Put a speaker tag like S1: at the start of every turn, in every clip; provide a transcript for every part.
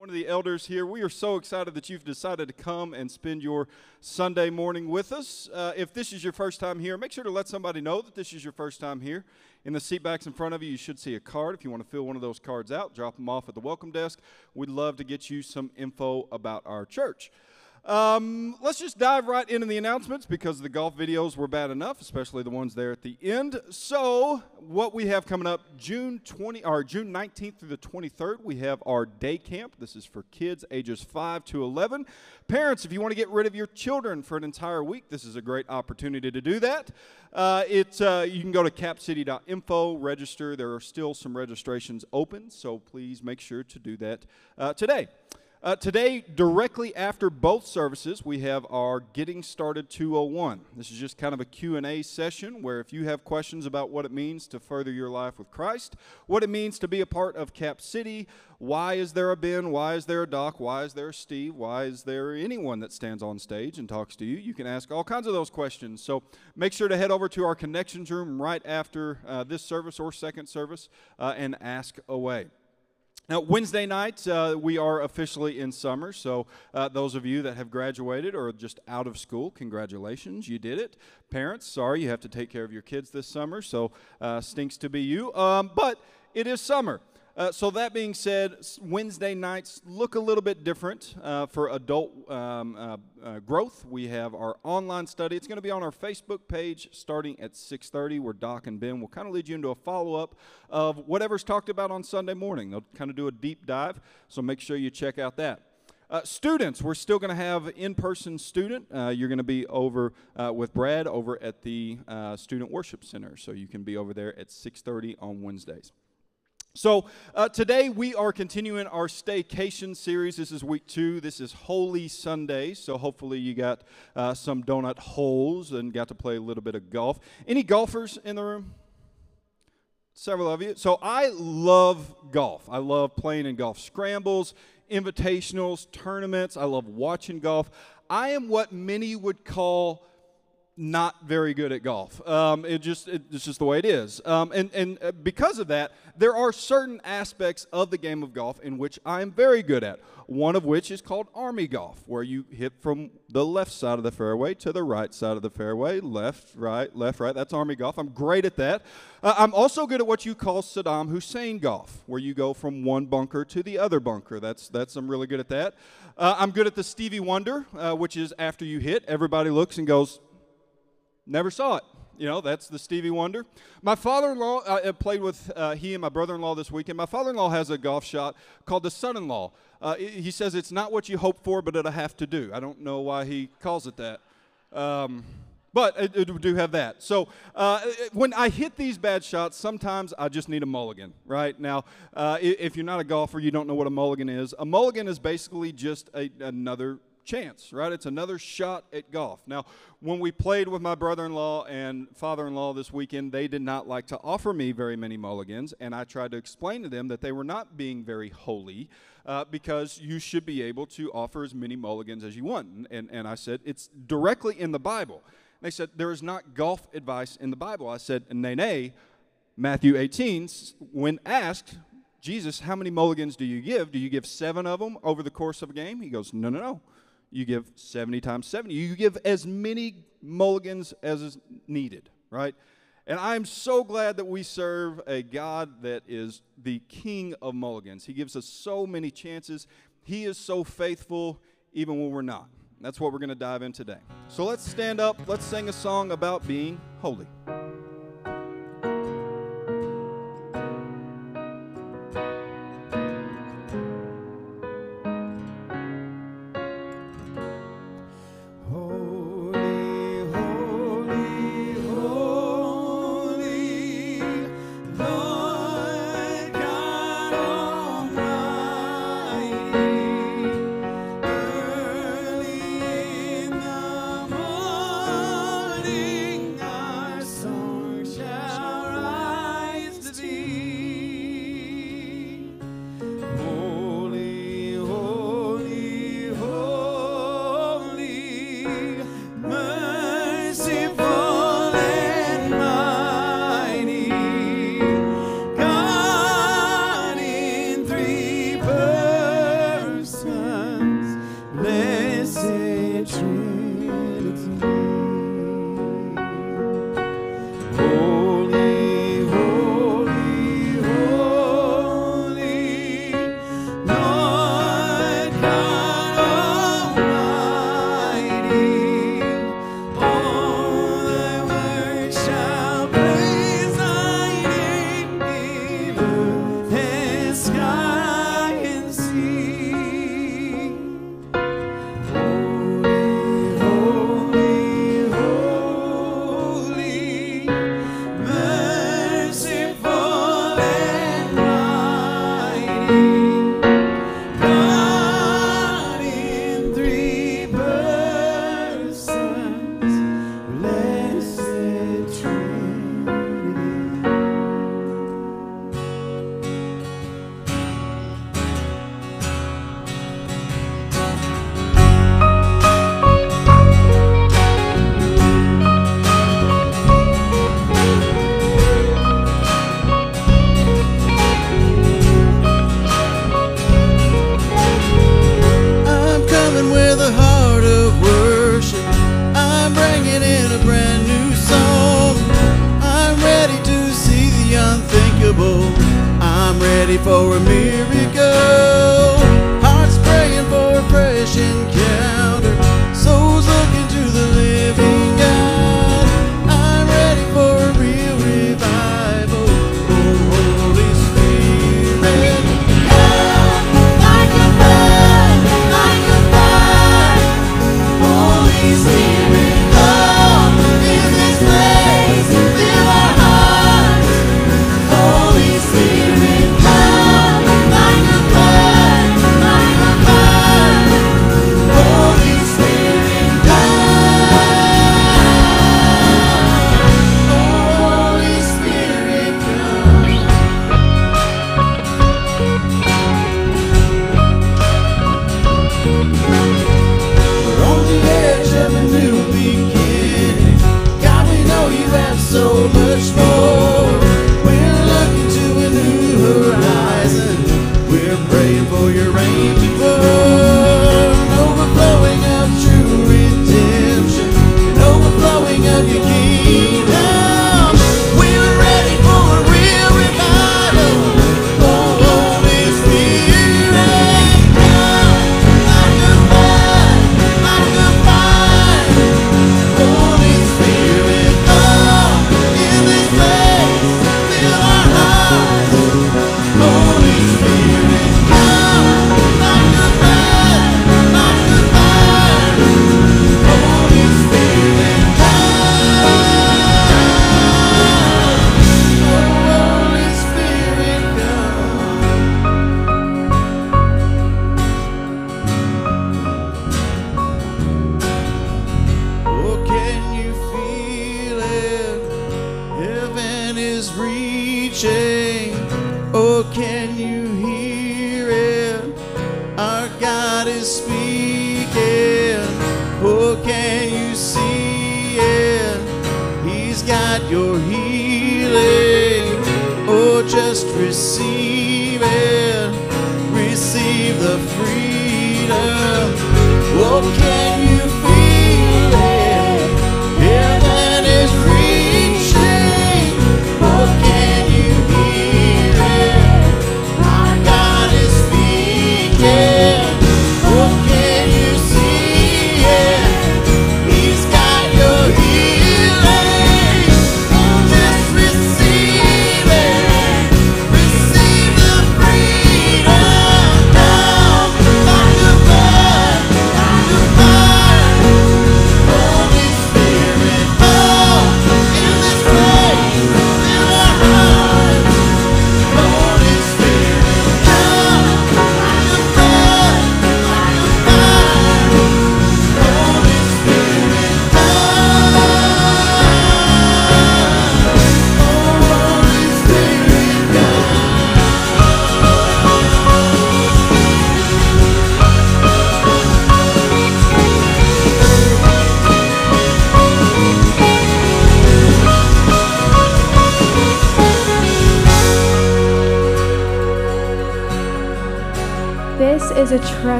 S1: one of the elders here. We are so excited that you've decided to come and spend your Sunday morning with us. Uh, if this is your first time here, make sure to let somebody know that this is your first time here. In the seat backs in front of you, you should see a card. If you want to fill one of those cards out, drop them off at the welcome desk. We'd love to get you some info about our church. Um, let's just dive right into the announcements because the golf videos were bad enough, especially the ones there at the end. So, what we have coming up June 20 or June 19th through the 23rd, we have our day camp. This is for kids ages 5 to 11. Parents, if you want to get rid of your children for an entire week, this is a great opportunity to do that. Uh, it, uh, you can go to capcity.info, register. There are still some registrations open, so please make sure to do that uh, today. Uh, today, directly after both services, we have our Getting Started 201. This is just kind of a Q&A session where if you have questions about what it means to further your life with Christ, what it means to be a part of Cap City, why is there a Ben, why is there a Doc, why is there a Steve, why is there anyone that stands on stage and talks to you, you can ask all kinds of those questions. So make sure to head over to our connections room right after uh, this service or second service uh, and ask away. Now, Wednesday night, uh, we are officially in summer. So, uh, those of you that have graduated or just out of school, congratulations, you did it. Parents, sorry, you have to take care of your kids this summer. So, uh, stinks to be you. Um, but it is summer. Uh, so that being said, Wednesday nights look a little bit different uh, for adult um, uh, uh growth. We have our online study. It's going to be on our Facebook page starting at 6:30, where Doc and Ben will kind of lead you into a follow-up of whatever's talked about on Sunday morning. They'll kind of do a deep dive. So make sure you check out that. Uh, students, we're still going to have in-person student. Uh, you're going to be over uh, with Brad over at the uh, Student Worship Center, so you can be over there at 6:30 on Wednesdays. So, uh, today we are continuing our staycation series. This is week two. This is Holy Sunday. So, hopefully, you got uh, some donut holes and got to play a little bit of golf. Any golfers in the room? Several of you. So, I love golf. I love playing in golf scrambles, invitationals, tournaments. I love watching golf. I am what many would call not very good at golf. Um, it just it, it's just the way it is. Um, and and uh, because of that, there are certain aspects of the game of golf in which I am very good at. One of which is called army golf, where you hit from the left side of the fairway to the right side of the fairway, left, right, left, right. That's army golf. I'm great at that. Uh, I'm also good at what you call Saddam Hussein golf, where you go from one bunker to the other bunker. That's that's I'm really good at that. Uh, I'm good at the Stevie Wonder, uh, which is after you hit, everybody looks and goes Never saw it. You know, that's the Stevie Wonder. My father in law, uh, I played with uh, he and my brother in law this weekend. My father in law has a golf shot called the son in law. Uh, he says it's not what you hope for, but it'll have to do. I don't know why he calls it that. Um, but it do have that. So uh, when I hit these bad shots, sometimes I just need a mulligan, right? Now, uh, if you're not a golfer, you don't know what a mulligan is. A mulligan is basically just a, another chance, right? It's another shot at golf. Now, when we played with my brother in law and father in law this weekend, they did not like to offer me very many mulligans, and I tried to explain to them that they were not being very holy uh, because you should be able to offer as many mulligans as you want. And, and, and I said, it's directly in the Bible. They said, there is not golf advice in the Bible. I said, nay, nay, Matthew 18, when asked, Jesus, how many mulligans do you give? Do you give seven of them over the course of a game? He goes, no, no, no you give 70 times 70. You give as many mulligans as is needed, right? And I'm so glad that we serve a God that is the king of mulligans. He gives us so many chances. He is so faithful even when we're not. That's what we're going to dive in today. So let's stand up. Let's sing a song about being holy.
S2: for
S3: me. okay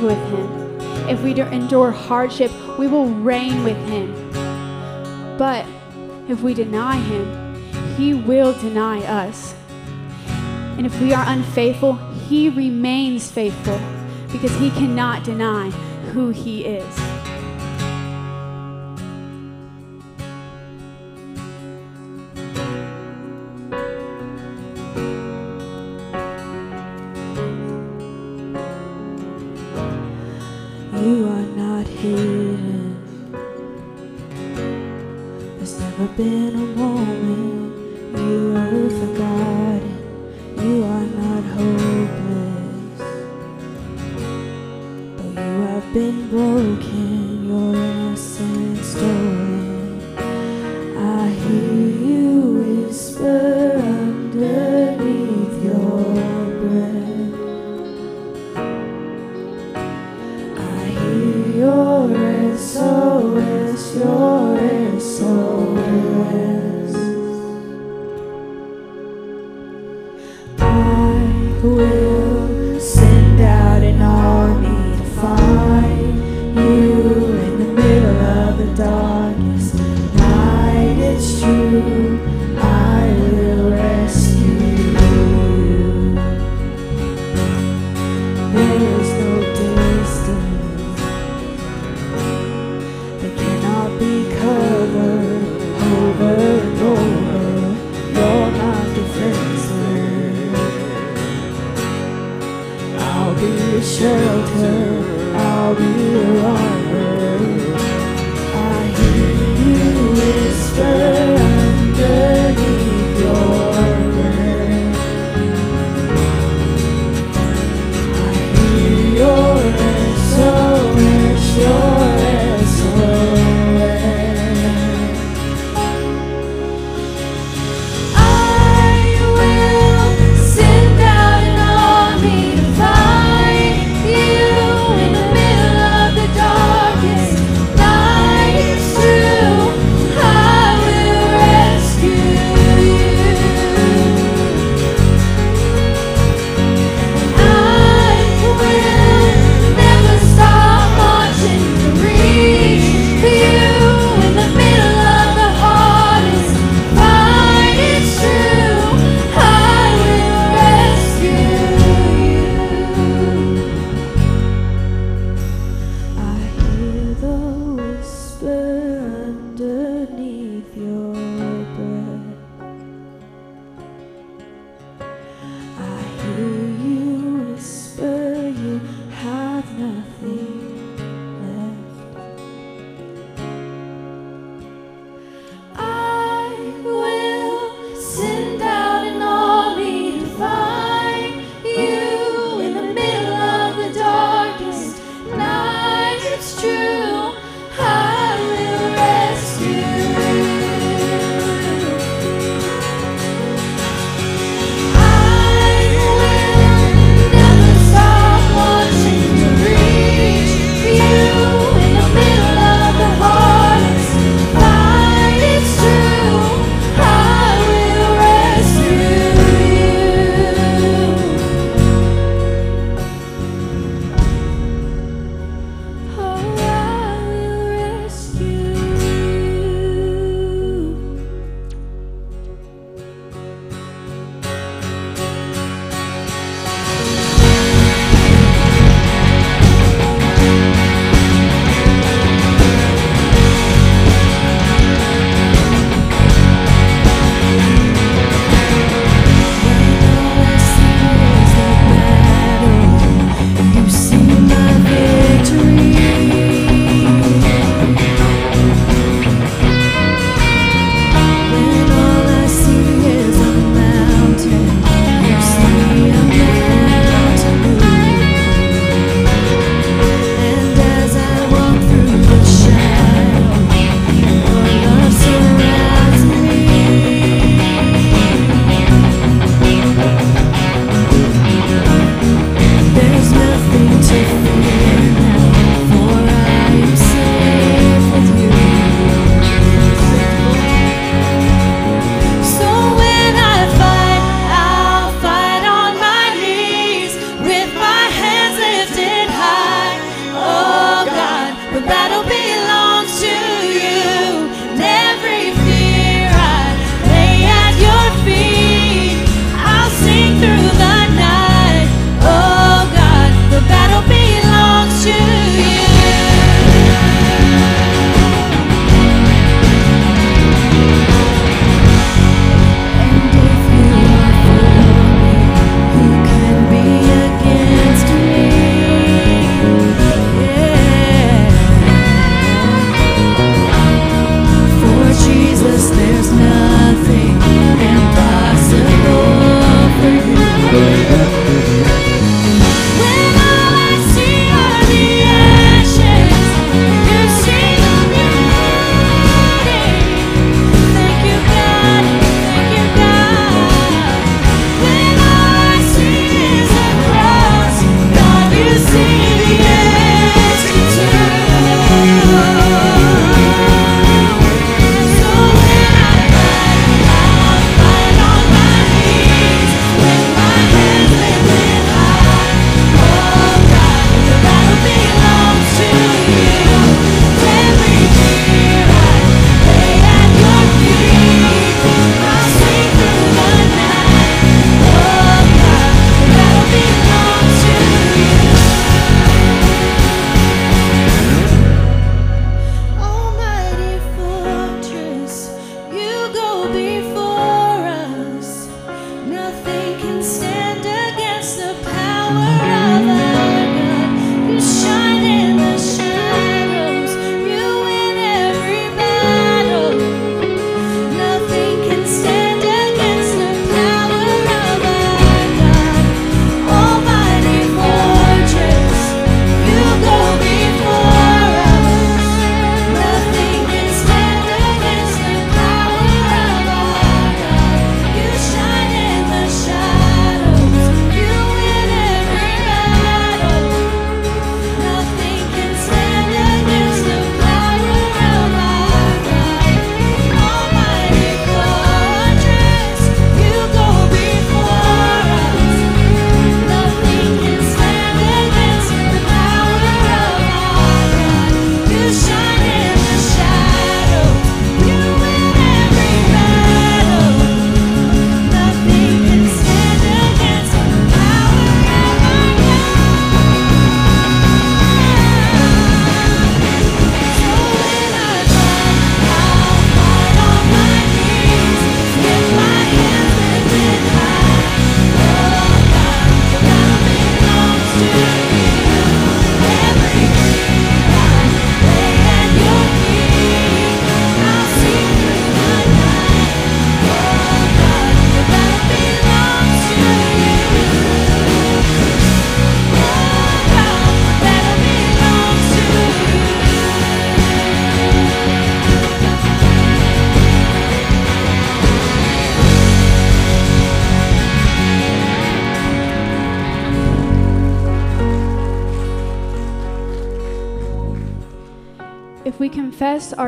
S3: live with Him. If we endure hardship, we will reign with Him. But if we deny Him, He will deny us. And if we are unfaithful, He remains faithful because He cannot deny who He is.
S4: away.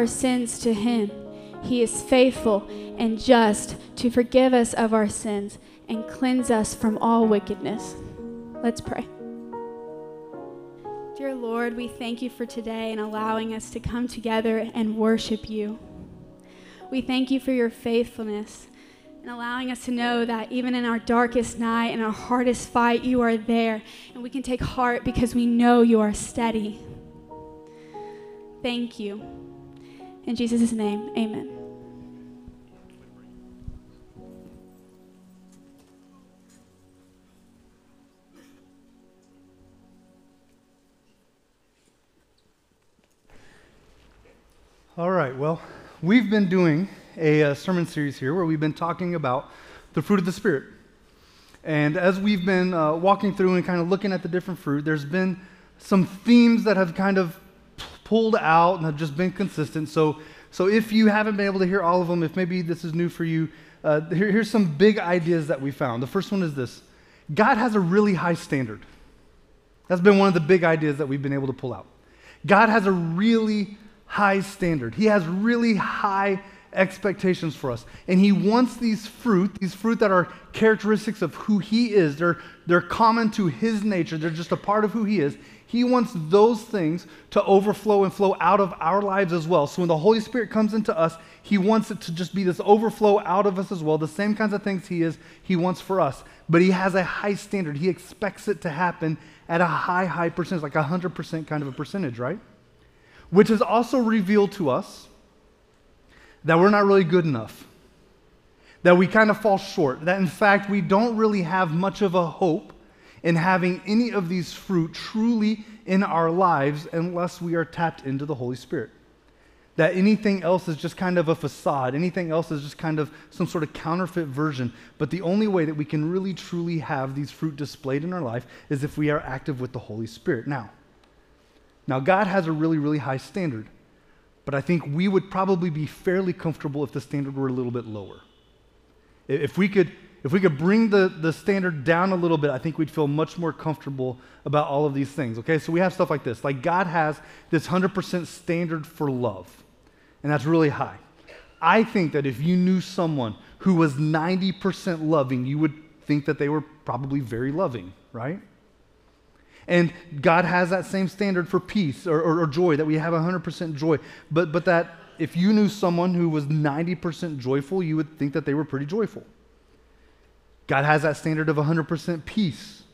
S4: Our sins to him, he is faithful and just to forgive us of our sins and cleanse us from all wickedness. Let's pray. Dear Lord, we thank you for today and allowing us to come together and worship you. We thank you for your faithfulness and allowing us to know that even in our darkest night and our hardest fight, you are there. And we can take heart because we know you are steady. Thank you. In Jesus' name, amen.
S5: All right, well, we've been doing a, uh sermon series here where we've been talking about the fruit of the Spirit. And as we've been uh, walking through and kind of looking at the different fruit, there's been some themes that have kind of pulled out and have just been consistent. So, so if you haven't been able to hear all of them, if maybe this is new for you, uh, here, here's some big ideas that we found. The first one is this God has a really high standard. That's been one of the big ideas that we've been able to pull out. God has a really high standard. He has really high expectations for us. And he wants these fruit, these fruit that are characteristics of who he is. They're, they're common to his nature. They're just a part of who he is. He wants those things to overflow and flow out of our lives as well. So when the Holy Spirit comes into us, he wants it to just be this overflow out of us as well. The same kinds of things he is, he wants for us. But he has a high standard. He expects it to happen at a high, high percentage, like a 100% kind of a percentage, right? which has also revealed to us that we're not really good enough, that we kind of fall short, that in fact we don't really have much of a hope in having any of these fruit truly in our lives unless we are tapped into the Holy Spirit. That anything else is just kind of a facade, anything else is just kind of some sort of counterfeit version. But the only way that we can really truly have these fruit displayed in our life is if we are active with the Holy Spirit. Now, now, God has a really, really high standard, but I think we would probably be fairly comfortable if the standard were a little bit lower. If we could, if we could bring the, the standard down a little bit, I think we'd feel much more comfortable about all of these things. Okay, so we have stuff like this. Like God has this 100% standard for love, and that's really high. I think that if you knew someone who was 90% loving, you would think that they were probably very loving, right? And God has that same standard for peace or, or, or joy, that we have 100% joy. But, but that if you knew someone who was 90% joyful, you would think that they were pretty joyful. God has that standard of 100% peace.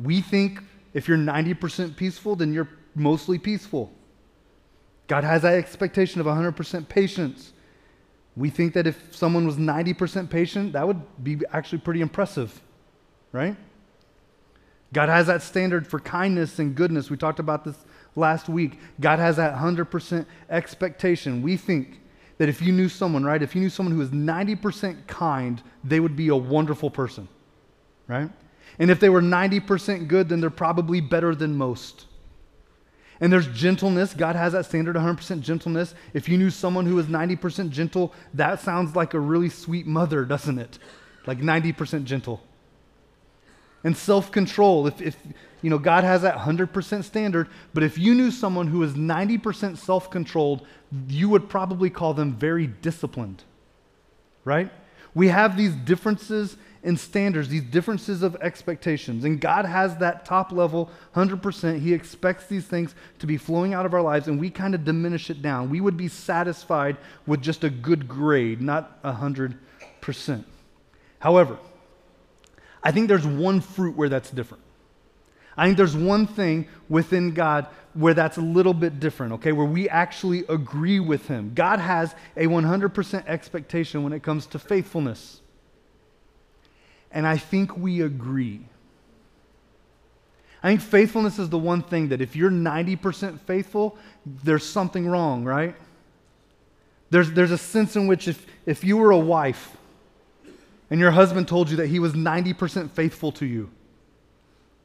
S5: We think if you're 90% peaceful, then you're mostly peaceful. God has that expectation of 100% patience. We think that if someone was 90% patient, that would be actually pretty impressive, right? God has that standard for kindness and goodness. We talked about this last week. God has that 100% expectation. We think that if you knew someone, right, if you knew someone who was 90% kind, they would be a wonderful person, right? And if they were 90% good, then they're probably better than most. And there's gentleness. God has that standard 100% gentleness. If you knew someone who was 90% gentle, that sounds like a really sweet mother, doesn't it? Like 90% gentle and self control. If, if, you know, God has that 100% standard, but if you knew someone who is 90% self controlled, you would probably call them very disciplined, right? We have these differences in standards, these differences of expectations. And God has that top level 100%. He expects these things to be flowing out of our lives, and we kind of diminish it down. We would be satisfied with just a good grade, not 100%. However, I think there's one fruit where that's different. I think there's one thing within God where that's a little bit different, okay, where we actually agree with Him. God has a 100% expectation when it comes to faithfulness. And I think we agree. I think faithfulness is the one thing that if you're 90% faithful, there's something wrong, right? There's, there's a sense in which if, if you were a wife and your husband told you that he was 90% faithful to you,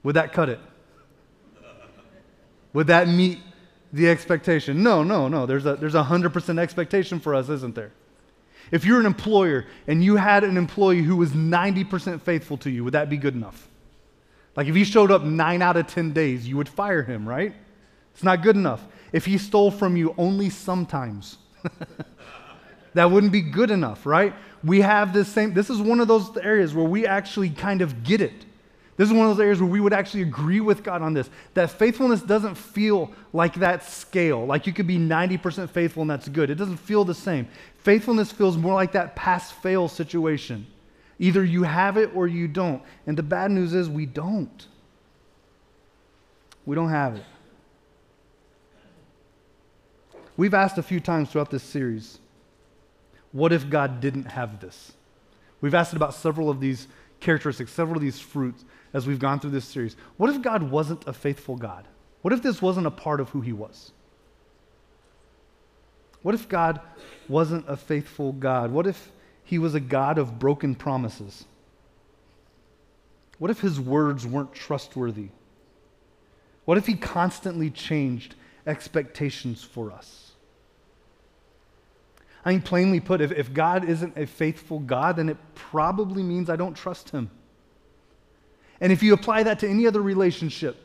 S5: would that cut it? Would that meet the expectation? No, no, no. There's a, there's a 100% expectation for us, isn't there? If you're an employer and you had an employee who was 90% faithful to you, would that be good enough? Like if he showed up nine out of 10 days, you would fire him, right? It's not good enough. If he stole from you only sometimes, that wouldn't be good enough, right? We have this same, this is one of those areas where we actually kind of get it. This is one of those areas where we would actually agree with God on this. That faithfulness doesn't feel like that scale, like you could be 90% faithful and that's good. It doesn't feel the same. Faithfulness feels more like that pass fail situation. Either you have it or you don't. And the bad news is we don't. We don't have it. We've asked a few times throughout this series what if God didn't have this? We've asked about several of these characteristics, several of these fruits as we've gone through this series. What if God wasn't a faithful God? What if this wasn't a part of who he was? What if God wasn't a faithful God? What if he was a God of broken promises? What if his words weren't trustworthy? What if he constantly changed expectations for us? I mean, plainly put, if, if God isn't a faithful God, then it probably means I don't trust him. And if you apply that to any other relationship,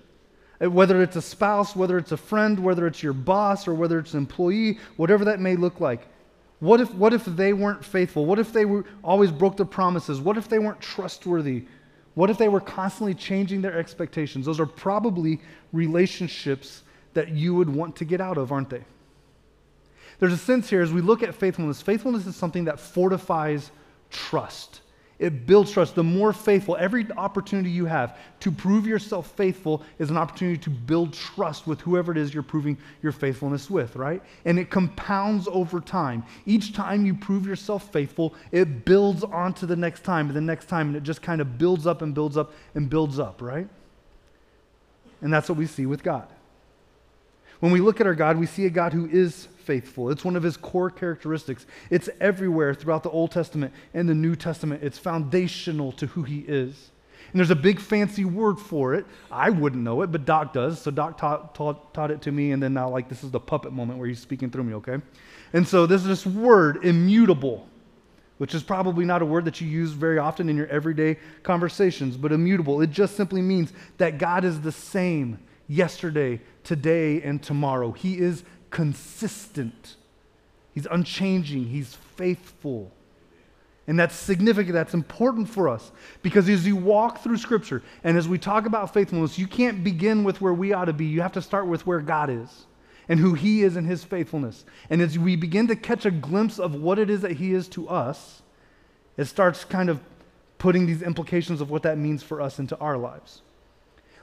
S5: uh, whether it's a spouse, whether it's a friend, whether it's your boss, or whether it's an employee, whatever that may look like, what if, what if they weren't faithful? What if they were, always broke their promises? What if they weren't trustworthy? What if they were constantly changing their expectations? Those are probably relationships that you would want to get out of, aren't they? There's a sense here as we look at faithfulness, faithfulness is something that fortifies trust. It builds trust. The more faithful, every opportunity you have to prove yourself faithful is an opportunity to build trust with whoever it is you're proving your faithfulness with, right? And it compounds over time. Each time you prove yourself faithful, it builds onto the next time and the next time, and it just kind of builds up and builds up and builds up, right? And that's what we see with God. When we look at our God, we see a God who is faithful. It's one of his core characteristics. It's everywhere throughout the Old Testament and the New Testament. It's foundational to who he is. And there's a big fancy word for it. I wouldn't know it, but Doc does. So Doc taught, taught, taught it to me, and then now, like, this is the puppet moment where he's speaking through me, okay? And so there's this word, immutable, which is probably not a word that you use very often in your everyday conversations, but immutable. It just simply means that God is the same yesterday, today, and tomorrow. He is consistent. He's unchanging. He's faithful. And that's significant. That's important for us because as you walk through Scripture and as we talk about faithfulness, you can't begin with where we ought to be. You have to start with where God is and who He is in His faithfulness. And as we begin to catch a glimpse of what it is that He is to us, it starts kind of putting these implications of what that means for us into our lives.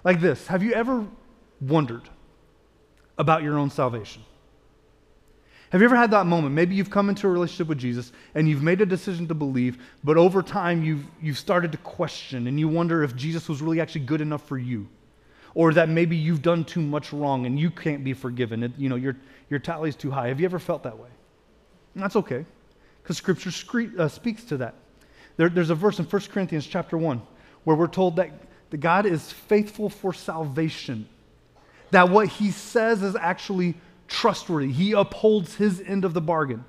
S5: Like this Have you ever wondered about your own salvation? Have you ever had that moment? Maybe you've come into a relationship with Jesus and you've made a decision to believe, but over time you've, you've started to question and you wonder if Jesus was really actually good enough for you. Or that maybe you've done too much wrong and you can't be forgiven. It, you know, your, your tally's too high. Have you ever felt that way? And that's okay, because Scripture uh, speaks to that. There, there's a verse in 1 Corinthians chapter 1 where we're told that the God is faithful for salvation, that what he says is actually trustworthy. He upholds his end of the bargain.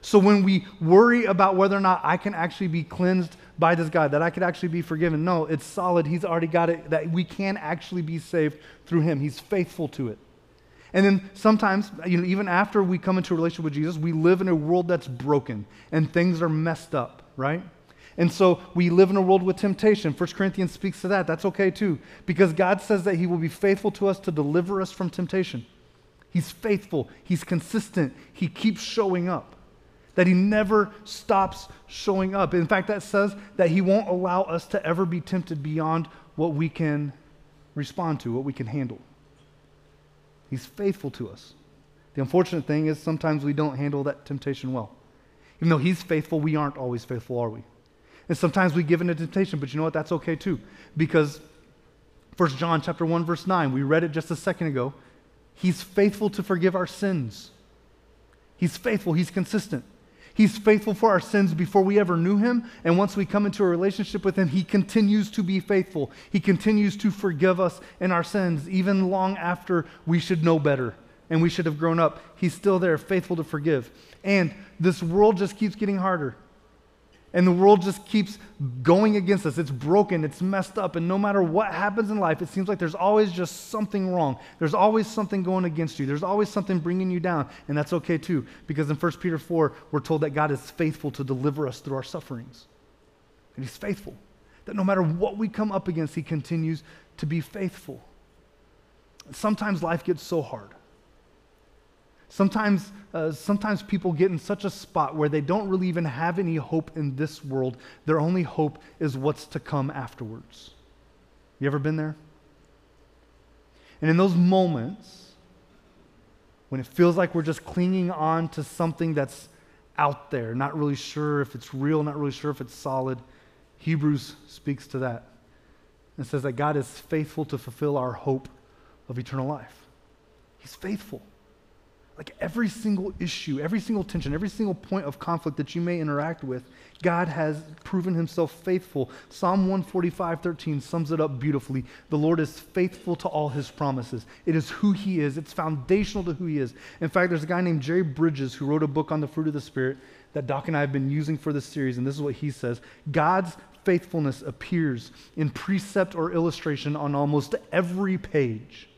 S5: So when we worry about whether or not I can actually be cleansed by this God, that I could actually be forgiven, no, it's solid. He's already got it, that we can actually be saved through him. He's faithful to it. And then sometimes, you know, even after we come into a relationship with Jesus, we live in a world that's broken and things are messed up, right? And so we live in a world with temptation. 1 Corinthians speaks to that. That's okay too, because God says that He will be faithful to us to deliver us from temptation. He's faithful, He's consistent, He keeps showing up. That He never stops showing up. In fact, that says that He won't allow us to ever be tempted beyond what we can respond to, what we can handle. He's faithful to us. The unfortunate thing is sometimes we don't handle that temptation well. Even though He's faithful, we aren't always faithful, are we? And sometimes we give in to temptation, but you know what? That's okay too. Because 1 John chapter 1, verse 9, we read it just a second ago. He's faithful to forgive our sins. He's faithful, he's consistent. He's faithful for our sins before we ever knew him. And once we come into a relationship with him, he continues to be faithful. He continues to forgive us in our sins, even long after we should know better and we should have grown up. He's still there, faithful to forgive. And this world just keeps getting harder. And the world just keeps going against us. It's broken, it's messed up, and no matter what happens in life, it seems like there's always just something wrong. There's always something going against you. There's always something bringing you down, and that's okay too, because in 1 Peter 4, we're told that God is faithful to deliver us through our sufferings. And He's faithful. That no matter what we come up against, He continues to be faithful. Sometimes life gets so hard. Sometimes, uh, sometimes people get in such a spot where they don't really even have any hope in this world. Their only hope is what's to come afterwards. You ever been there? And in those moments, when it feels like we're just clinging on to something that's out there, not really sure if it's real, not really sure if it's solid, Hebrews speaks to that and says that God is faithful to fulfill our hope of eternal life. He's faithful. Like every single issue, every single tension, every single point of conflict that you may interact with, God has proven himself faithful. Psalm 145, 13 sums it up beautifully. The Lord is faithful to all his promises. It is who he is, it's foundational to who he is. In fact, there's a guy named Jerry Bridges who wrote a book on the fruit of the Spirit that Doc and I have been using for this series, and this is what he says God's faithfulness appears in precept or illustration on almost every page.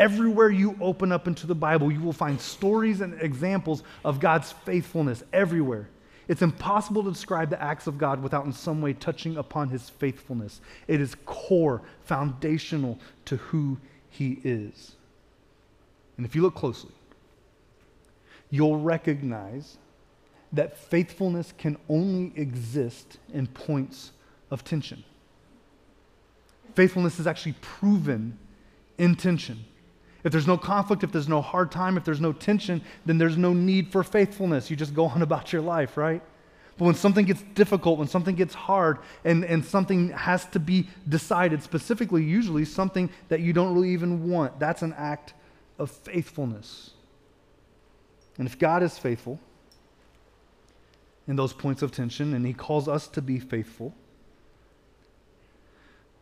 S5: Everywhere you open up into the Bible, you will find stories and examples of God's faithfulness everywhere. It's impossible to describe the acts of God without in some way touching upon his faithfulness. It is core, foundational to who he is. And if you look closely, you'll recognize that faithfulness can only exist in points of tension. Faithfulness is actually proven in tension. If there's no conflict, if there's no hard time, if there's no tension, then there's no need for faithfulness. You just go on about your life, right? But when something gets difficult, when something gets hard, and, and something has to be decided, specifically, usually something that you don't really even want, that's an act of faithfulness. And if God is faithful in those points of tension, and He calls us to be faithful,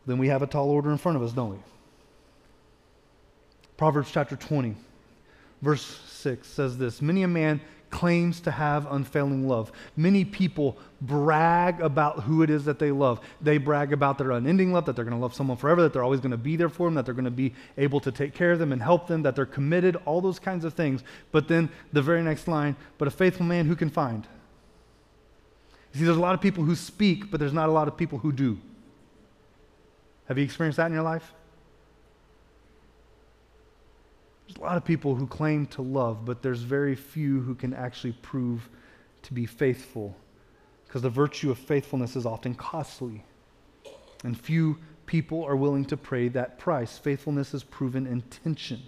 S5: then we have a tall order in front of us, don't we? Proverbs chapter 20, verse 6 says this Many a man claims to have unfailing love. Many people brag about who it is that they love. They brag about their unending love, that they're going to love someone forever, that they're always going to be there for them, that they're going to be able to take care of them and help them, that they're committed, all those kinds of things. But then the very next line, but a faithful man who can find? You see, there's a lot of people who speak, but there's not a lot of people who do. Have you experienced that in your life? There's a lot of people who claim to love, but there's very few who can actually prove to be faithful because the virtue of faithfulness is often costly. And few people are willing to pay that price. Faithfulness is proven in tension.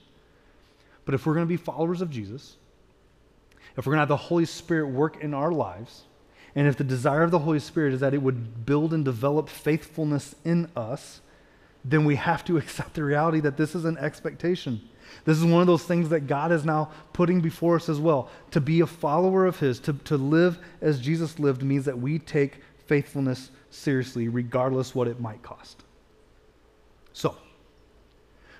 S5: But if we're going to be followers of Jesus, if we're going to have the Holy Spirit work in our lives, and if the desire of the Holy Spirit is that it would build and develop faithfulness in us, then we have to accept the reality that this is an expectation. This is one of those things that God is now putting before us as well. To be a follower of His, to, to live as Jesus lived, means that we take faithfulness seriously, regardless what it might cost. So,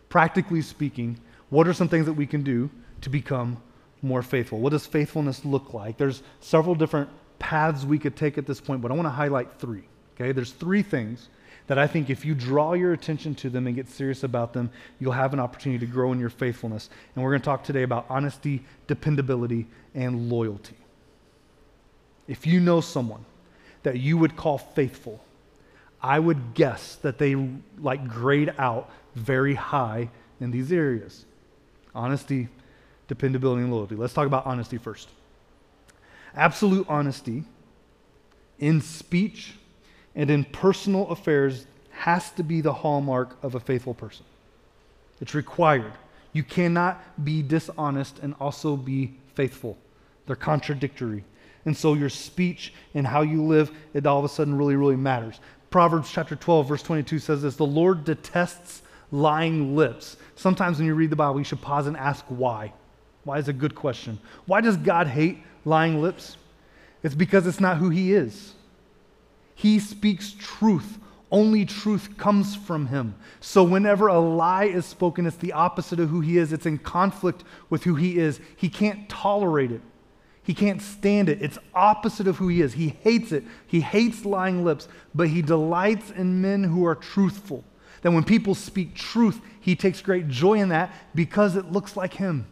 S5: practically speaking, what are some things that we can do to become more faithful? What does faithfulness look like? There's several different paths we could take at this point, but I want to highlight three. Okay, there's three things that I think if you draw your attention to them and get serious about them, you'll have an opportunity to grow in your faithfulness. And we're going to talk today about honesty, dependability, and loyalty. If you know someone that you would call faithful, I would guess that they like grade out very high in these areas. Honesty, dependability, and loyalty. Let's talk about honesty first. Absolute honesty in speech and in personal affairs has to be the hallmark of a faithful person. It's required. You cannot be dishonest and also be faithful. They're contradictory. And so your speech and how you live, it all of a sudden really, really matters. Proverbs chapter 12, verse 22 says this The Lord detests lying lips. Sometimes when you read the Bible, you should pause and ask why. Why is a good question. Why does God hate lying lips? It's because it's not who He is. He speaks truth. Only truth comes from him. So whenever a lie is spoken, it's the opposite of who he is. It's in conflict with who he is. He can't tolerate it. He can't stand it. It's opposite of who he is. He hates it. He hates lying lips, but he delights in men who are truthful. That when people speak truth, he takes great joy in that because it looks like him.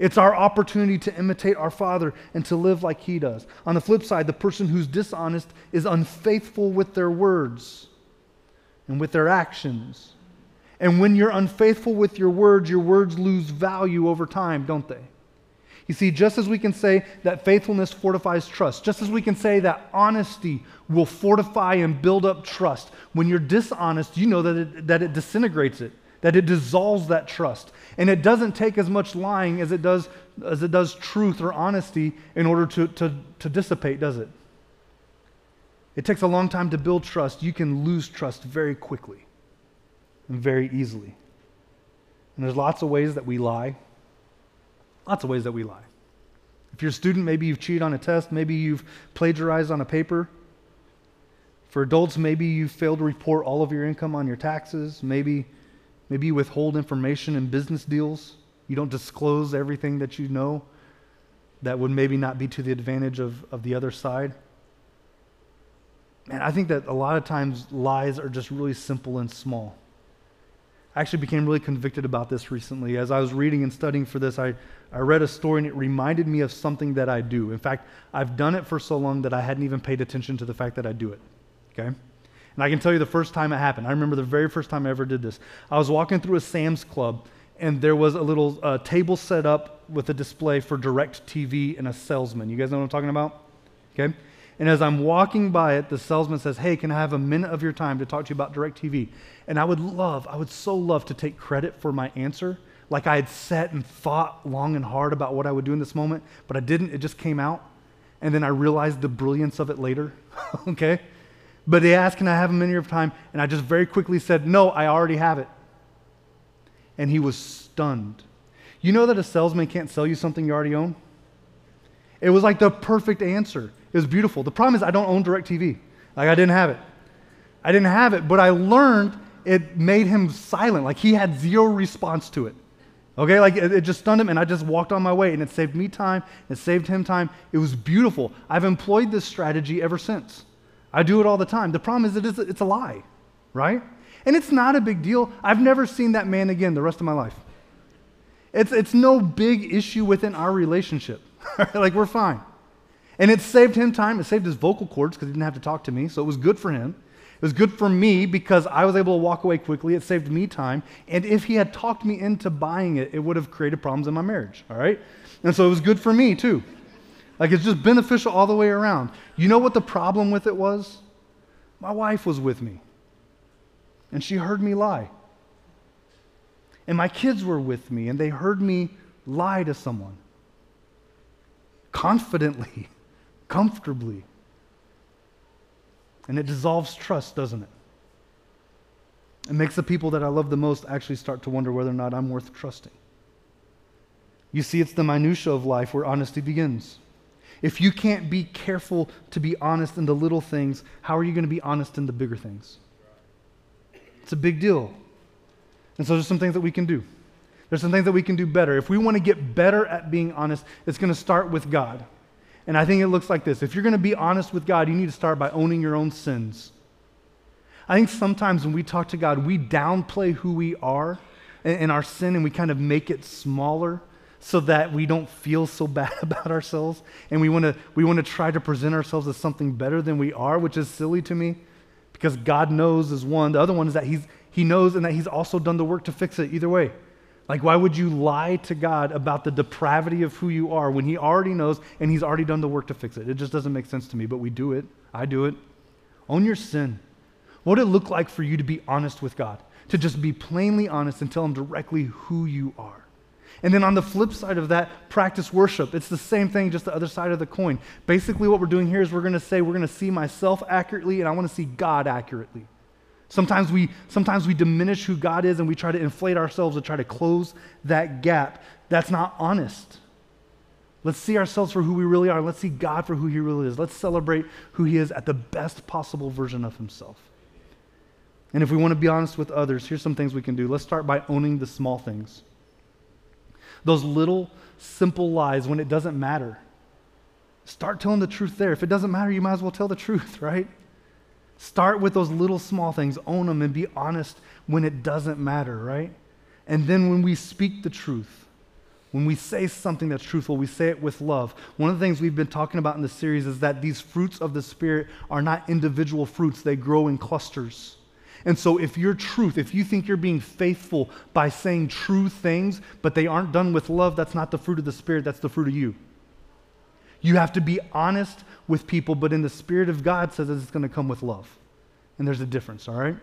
S5: It's our opportunity to imitate our Father and to live like He does. On the flip side, the person who's dishonest is unfaithful with their words and with their actions. And when you're unfaithful with your words, your words lose value over time, don't they? You see, just as we can say that faithfulness fortifies trust, just as we can say that honesty will fortify and build up trust, when you're dishonest, you know that it, that it disintegrates it, that it dissolves that trust. And it doesn't take as much lying as it does, as it does truth or honesty in order to, to, to dissipate, does it? It takes a long time to build trust. You can lose trust very quickly and very easily. And there's lots of ways that we lie. Lots of ways that we lie. If you're a student, maybe you've cheated on a test, maybe you've plagiarized on a paper. For adults, maybe you failed to report all of your income on your taxes. Maybe, maybe you withhold information in business deals. You don't disclose everything that you know that would maybe not be to the advantage of, of the other side. Man, I think that a lot of times lies are just really simple and small. I actually became really convicted about this recently. As I was reading and studying for this, I, I read a story and it reminded me of something that I do. In fact, I've done it for so long that I hadn't even paid attention to the fact that I do it. Okay? And I can tell you the first time it happened. I remember the very first time I ever did this. I was walking through a Sam's Club and there was a little uh, table set up with a display for DirecTV and a salesman. You guys know what I'm talking about? Okay? And as I'm walking by it, the salesman says, Hey, can I have a minute of your time to talk to you about DirecTV? And I would love, I would so love to take credit for my answer. Like I had sat and thought long and hard about what I would do in this moment, but I didn't. It just came out. And then I realized the brilliance of it later. okay? But they asked, Can I have a minute of time? And I just very quickly said, No, I already have it. And he was stunned. You know that a salesman can't sell you something you already own? It was like the perfect answer. It was beautiful. The problem is I don't own DirecTV. Like I didn't have it. I didn't have it, but I learned it made him silent. Like he had zero response to it. Okay, like it, it, just stunned him, and I just walked on my way, and it saved me time, it saved him time. It was beautiful. I've employed this strategy ever since. I do it all the time. The problem is that it's, it's a lie, right? And it's not a big deal. I've never seen that man again the rest of my life. It's, it's no big issue within our relationship. like we're fine. And it saved him time. It saved his vocal cords because he didn't have to talk to me. So it was good for him. It was good for me because I was able to walk away quickly. It saved me time. And if he had talked me into buying it, it would have created problems in my marriage. All right? And so it was good for me too. Like it's just beneficial all the way around. You know what the problem with it was? My wife was with me. And she heard me lie. And my kids were with me and they heard me lie to someone confidently comfortably. And it dissolves trust, doesn't it? It makes the people that I love the most actually start to wonder whether or not I'm worth trusting. You see, it's the minutia of life where honesty begins. If you can't be careful to be honest in the little things, how are you going to be honest in the bigger things? It's a big deal. And so there's some things that we can do. There's some things that we can do better. If we want to get better at being honest, it's going to start with God. And I think it looks like this. If you're going to be honest with God, you need to start by owning your own sins. I think sometimes when we talk to God, we downplay who we are and, our sin and we kind of make it smaller so that we don't feel so bad about ourselves. And we want to we want to try to present ourselves as something better than we are, which is silly to me because God knows is one. The other one is that he's, he knows and that he's also done the work to fix it either way. Like, why would you lie to God about the depravity of who you are when He already knows and He's already done the work to fix it? It just doesn't make sense to me, but we do it. I do it. Own your sin. What would it look like for you to be honest with God? To just be plainly honest and tell Him directly who you are. And then on the flip side of that, practice worship. It's the same thing, just the other side of the coin. Basically, what we're doing here is we're going to say, we're going to see myself accurately, and I want to see God accurately. Sometimes we, sometimes we diminish who God is and we try to inflate ourselves and try to close that gap. That's not honest. Let's see ourselves for who we really are. Let's see God for who He really is. Let's celebrate who He is at the best possible version of Himself. And if we want to be honest with others, here's some things we can do. Let's start by owning the small things. Those little, simple lies when it doesn't matter. Start telling the truth there. If it doesn't matter, you might as well tell the truth, right? Start with those little small things, own them, and be honest when it doesn't matter, right? And then when we speak the truth, when we say something that's truthful, we say it with love. One of the things we've been talking about in this series is that these fruits of the Spirit are not individual fruits, they grow in clusters. And so, if your truth, if you think you're being faithful by saying true things, but they aren't done with love, that's not the fruit of the Spirit, that's the fruit of you. You have to be honest with people, but in the Spirit of God says that it's going to come with love. And there's a difference, all right?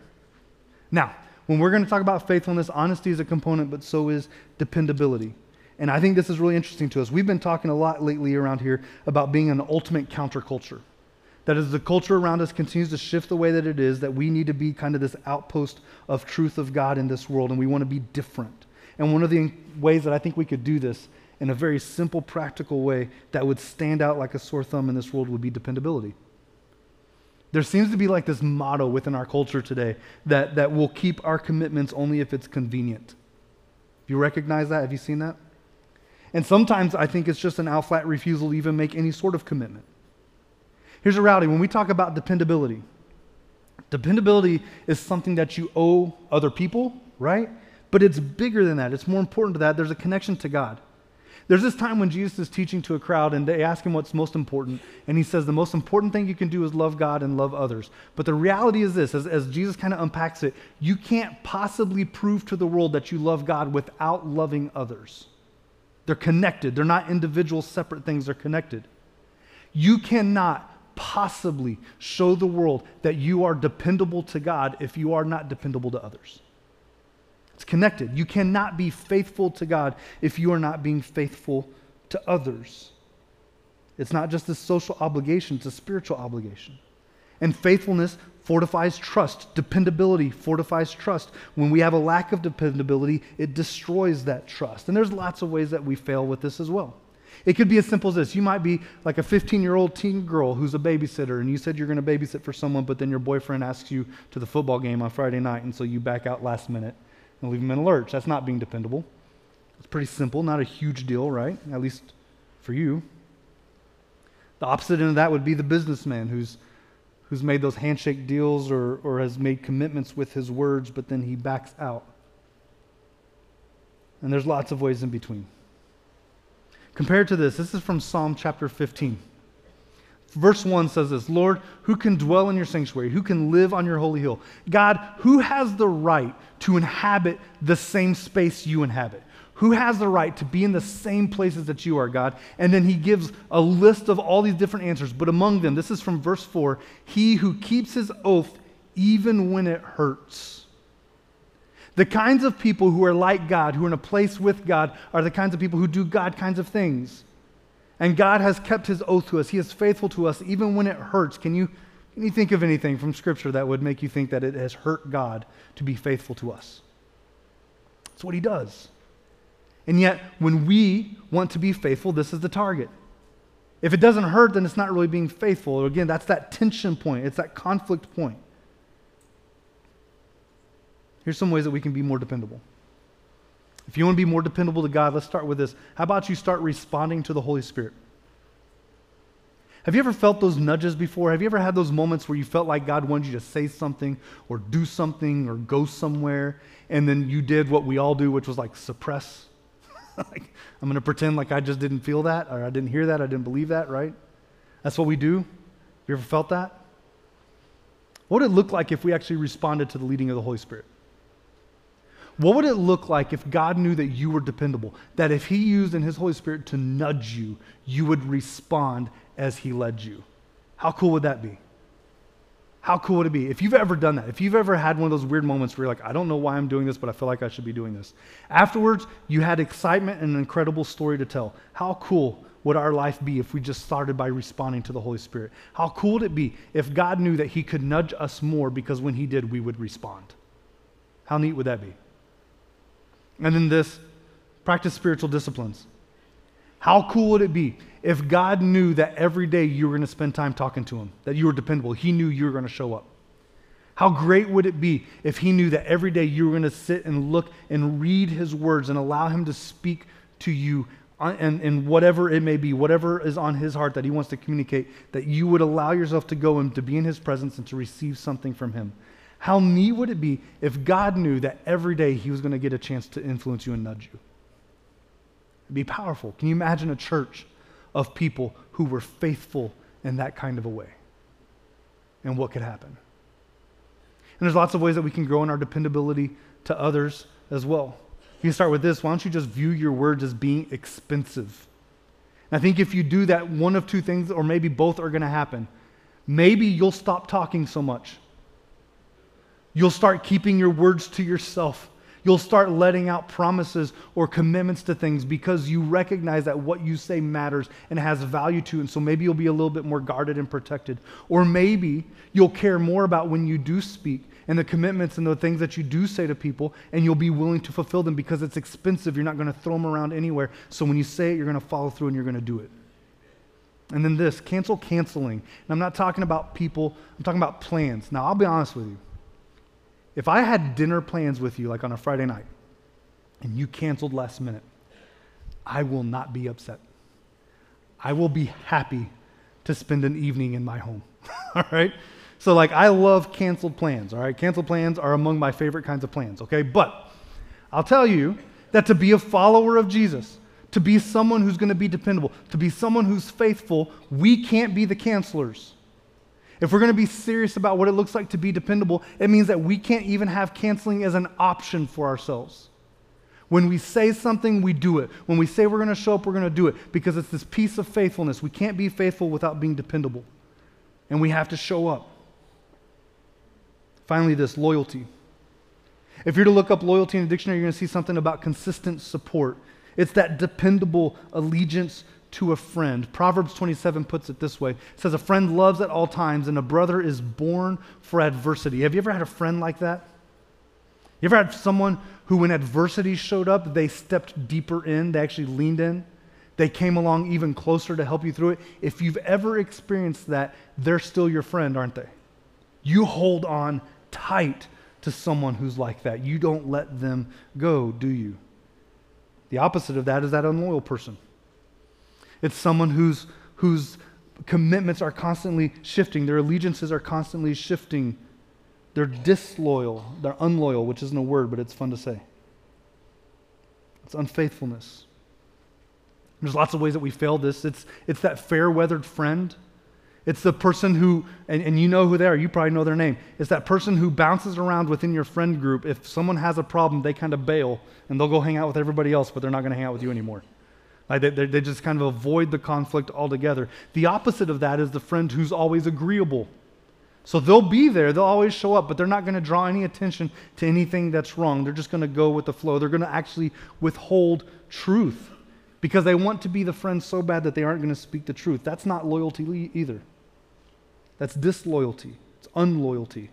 S5: Now, when we're going to talk about faithfulness, honesty is a component, but so is dependability. And I think this is really interesting to us. We've been talking a lot lately around here about being an ultimate counterculture. That as the culture around us continues to shift the way that it is, that we need to be kind of this outpost of truth of God in this world, and we want to be different. And one of the ways that I think we could do this in a very simple, practical way that would stand out like a sore thumb in this world would be dependability. There seems to be like this motto within our culture today that, that we'll keep our commitments only if it's convenient. Do you recognize that? Have you seen that? And sometimes I think it's just an out flat refusal to even make any sort of commitment. Here's a reality when we talk about dependability, dependability is something that you owe other people, right? But it's bigger than that. It's more important to that. There's a connection to God. There's this time when Jesus is teaching to a crowd and they ask him what's most important. And he says, The most important thing you can do is love God and love others. But the reality is this as, as Jesus kind of unpacks it, you can't possibly prove to the world that you love God without loving others. They're connected, they're not individual, separate things, they're connected. You cannot possibly show the world that you are dependable to God if you are not dependable to others. It's connected. You cannot be faithful to God if you are not being faithful to others. It's not just a social obligation, it's a spiritual obligation. And faithfulness fortifies trust. Dependability fortifies trust. When we have a lack of dependability, it destroys that trust. And there's lots of ways that we fail with this as well. It could be as simple as this. You might be like a 15 year old teen girl who's a babysitter, and you said you're going to babysit for someone, but then your boyfriend asks you to the football game on Friday night, and so you back out last minute and leave him in a lurch. That's not being dependable. It's pretty simple, not a huge deal, right? At least for you. The opposite end of that would be the businessman who's, who's made those handshake deals or, or has made commitments with his words, but then he backs out. And there's lots of ways in between. Compared to this, this is from Psalm chapter 15. Verse 1 says this Lord, who can dwell in your sanctuary? Who can live on your holy hill? God, who has the right to inhabit the same space you inhabit? Who has the right to be in the same places that you are, God? And then he gives a list of all these different answers. But among them, this is from verse 4 He who keeps his oath even when it hurts. The kinds of people who are like God, who are in a place with God, are the kinds of people who do God kinds of things. And God has kept his oath to us. He is faithful to us even when it hurts. Can you, can you think of anything from Scripture that would make you think that it has hurt God to be faithful to us? That's what he does. And yet, when we want to be faithful, this is the target. If it doesn't hurt, then it's not really being faithful. Again, that's that tension point, it's that conflict point. Here's some ways that we can be more dependable. If you want to be more dependable to God, let's start with this. How about you start responding to the Holy Spirit? Have you ever felt those nudges before? Have you ever had those moments where you felt like God wanted you to say something or do something or go somewhere, and then you did what we all do, which was like suppress? like, I'm going to pretend like I just didn't feel that, or I didn't hear that, I didn't believe that, right? That's what we do. Have you ever felt that? What would it look like if we actually responded to the leading of the Holy Spirit? What would it look like if God knew that you were dependable? That if He used in His Holy Spirit to nudge you, you would respond as He led you? How cool would that be? How cool would it be? If you've ever done that, if you've ever had one of those weird moments where you're like, I don't know why I'm doing this, but I feel like I should be doing this. Afterwards, you had excitement and an incredible story to tell. How cool would our life be if we just started by responding to the Holy Spirit? How cool would it be if God knew that He could nudge us more because when He did, we would respond? How neat would that be? And then this practice spiritual disciplines. How cool would it be if God knew that every day you were going to spend time talking to Him, that you were dependable? He knew you were going to show up. How great would it be if He knew that every day you were going to sit and look and read His words and allow Him to speak to you and, and whatever it may be, whatever is on his heart that he wants to communicate, that you would allow yourself to go and to be in his presence and to receive something from him. How neat would it be if God knew that every day he was going to get a chance to influence you and nudge you? It'd be powerful. Can you imagine a church of people who were faithful in that kind of a way? And what could happen? And there's lots of ways that we can grow in our dependability to others as well. You start with this. Why don't you just view your words as being expensive? And I think if you do that, one of two things, or maybe both, are going to happen. Maybe you'll stop talking so much. You'll start keeping your words to yourself. You'll start letting out promises or commitments to things because you recognize that what you say matters and has value to. And so maybe you'll be a little bit more guarded and protected. Or maybe you'll care more about when you do speak and the commitments and the things that you do say to people, and you'll be willing to fulfill them because it's expensive. You're not going to throw them around anywhere. So when you say it, you're going to follow through and you're going to do it. And then this cancel canceling. And I'm not talking about people, I'm talking about plans. Now, I'll be honest with you. If I had dinner plans with you, like on a Friday night, and you canceled last minute, I will not be upset. I will be happy to spend an evening in my home. all right? So, like, I love canceled plans. All right? Canceled plans are among my favorite kinds of plans, okay? But I'll tell you that to be a follower of Jesus, to be someone who's going to be dependable, to be someone who's faithful, we can't be the cancelers. If we're going to be serious about what it looks like to be dependable, it means that we can't even have canceling as an option for ourselves. When we say something, we do it. When we say we're going to show up, we're going to do it because it's this piece of faithfulness. We can't be faithful without being dependable, and we have to show up. Finally, this loyalty. If you're to look up loyalty in a dictionary, you're going to see something about consistent support. It's that dependable allegiance to a friend. Proverbs 27 puts it this way it says, A friend loves at all times, and a brother is born for adversity. Have you ever had a friend like that? You ever had someone who, when adversity showed up, they stepped deeper in, they actually leaned in? They came along even closer to help you through it. If you've ever experienced that, they're still your friend, aren't they? You hold on tight to someone who's like that. You don't let them go, do you? The opposite of that is that unloyal person. It's someone whose, whose commitments are constantly shifting, their allegiances are constantly shifting. They're disloyal, they're unloyal, which isn't a word, but it's fun to say. It's unfaithfulness. There's lots of ways that we fail this. It's, it's that fair weathered friend. It's the person who, and, and you know who they are, you probably know their name. It's that person who bounces around within your friend group. If someone has a problem, they kind of bail and they'll go hang out with everybody else, but they're not going to hang out with you anymore. Like they, they, just kind of avoid the conflict altogether. The opposite of that is the friend who's always agreeable. So they'll be there, they'll always show up, but they're not going to draw any attention to anything that's wrong. They're just going to go with the flow. They're going to actually withhold truth because they want to be the friend so bad that they aren't going to speak the truth. That's not loyalty either. That's disloyalty, it's unloyalty.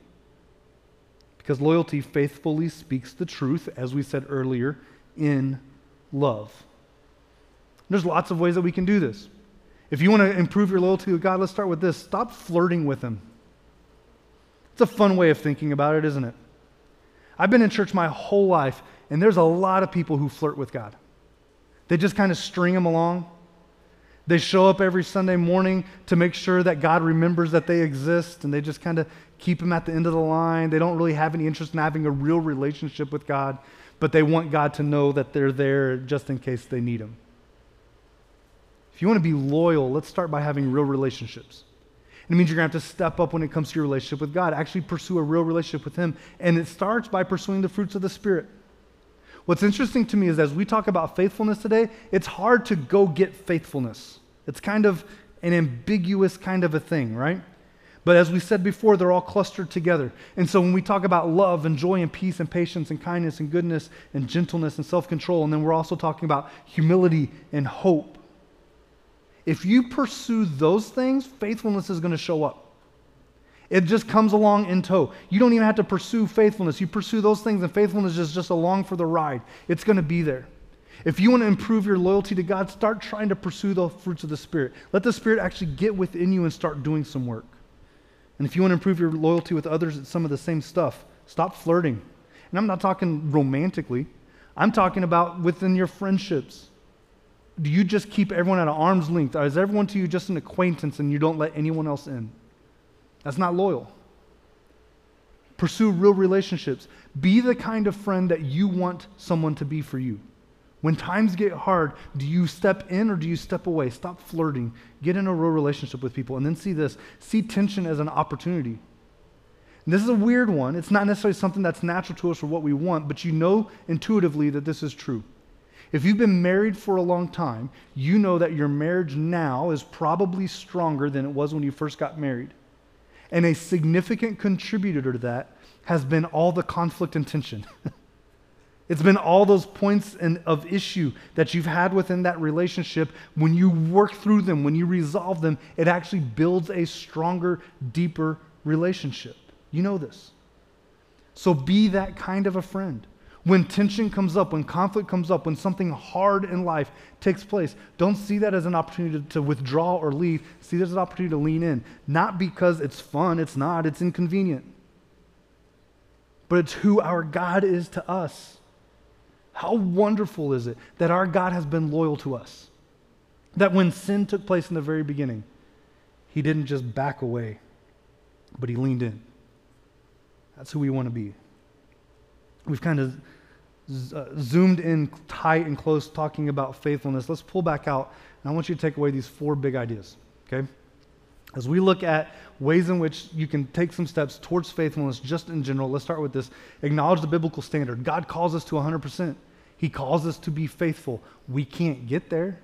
S5: Because loyalty faithfully speaks the truth, as we said earlier, in love. There's lots of ways that we can do this. If you want to improve your loyalty to God, let's start with this stop flirting with Him. It's a fun way of thinking about it, isn't it? I've been in church my whole life, and there's a lot of people who flirt with God. They just kind of string Him along. They show up every Sunday morning to make sure that God remembers that they exist, and they just kind of keep Him at the end of the line. They don't really have any interest in having a real relationship with God, but they want God to know that they're there just in case they need Him. If you want to be loyal, let's start by having real relationships. It means you're going to have to step up when it comes to your relationship with God. Actually, pursue a real relationship with Him. And it starts by pursuing the fruits of the Spirit. What's interesting to me is as we talk about faithfulness today, it's hard to go get faithfulness. It's kind of an ambiguous kind of a thing, right? But as we said before, they're all clustered together. And so when we talk about love and joy and peace and patience and kindness and goodness and gentleness and self control, and then we're also talking about humility and hope. If you pursue those things, faithfulness is going to show up. It just comes along in tow. You don't even have to pursue faithfulness. You pursue those things, and faithfulness is just along for the ride. It's going to be there. If you want to improve your loyalty to God, start trying to pursue the fruits of the Spirit. Let the Spirit actually get within you and start doing some work. And if you want to improve your loyalty with others, it's some of the same stuff. Stop flirting. And I'm not talking romantically, I'm talking about within your friendships. Do you just keep everyone at arm's length? Or is everyone to you just an acquaintance and you don't let anyone else in? That's not loyal. Pursue real relationships. Be the kind of friend that you want someone to be for you. When times get hard, do you step in or do you step away? Stop flirting. Get in a real relationship with people. And then see this see tension as an opportunity. And this is a weird one. It's not necessarily something that's natural to us or what we want, but you know intuitively that this is true. If you've been married for a long time, you know that your marriage now is probably stronger than it was when you first got married. And a significant contributor to that has been all the conflict and tension. it's been all those points in, of issue that you've had within that relationship. When you work through them, when you resolve them, it actually builds a stronger, deeper relationship. You know this. So be that kind of a friend. When tension comes up, when conflict comes up, when something hard in life takes place, don't see that as an opportunity to, to withdraw or leave. See that as an opportunity to lean in. Not because it's fun, it's not, it's inconvenient. But it's who our God is to us. How wonderful is it that our God has been loyal to us? That when sin took place in the very beginning, he didn't just back away, but he leaned in. That's who we want to be. We've kind of uh, zoomed in tight and close talking about faithfulness. Let's pull back out, and I want you to take away these four big ideas, okay? As we look at ways in which you can take some steps towards faithfulness just in general, let's start with this. Acknowledge the biblical standard. God calls us to 100%. He calls us to be faithful. We can't get there.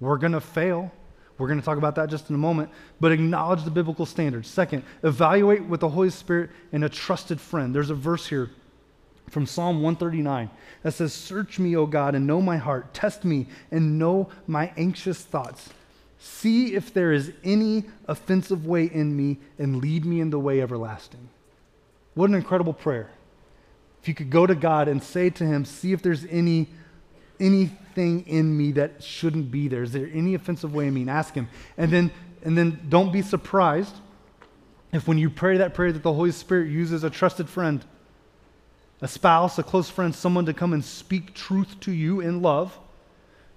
S5: We're going to fail. We're going to talk about that just in a moment. But acknowledge the biblical standard. Second, evaluate with the Holy Spirit and a trusted friend. There's a verse here from Psalm 139 that says, Search me, O God, and know my heart. Test me and know my anxious thoughts. See if there is any offensive way in me and lead me in the way everlasting. What an incredible prayer. If you could go to God and say to him, See if there's any anything in me that shouldn't be there. Is there any offensive way in me? And ask him. And then and then don't be surprised if when you pray that prayer that the Holy Spirit uses a trusted friend, a spouse, a close friend, someone to come and speak truth to you in love,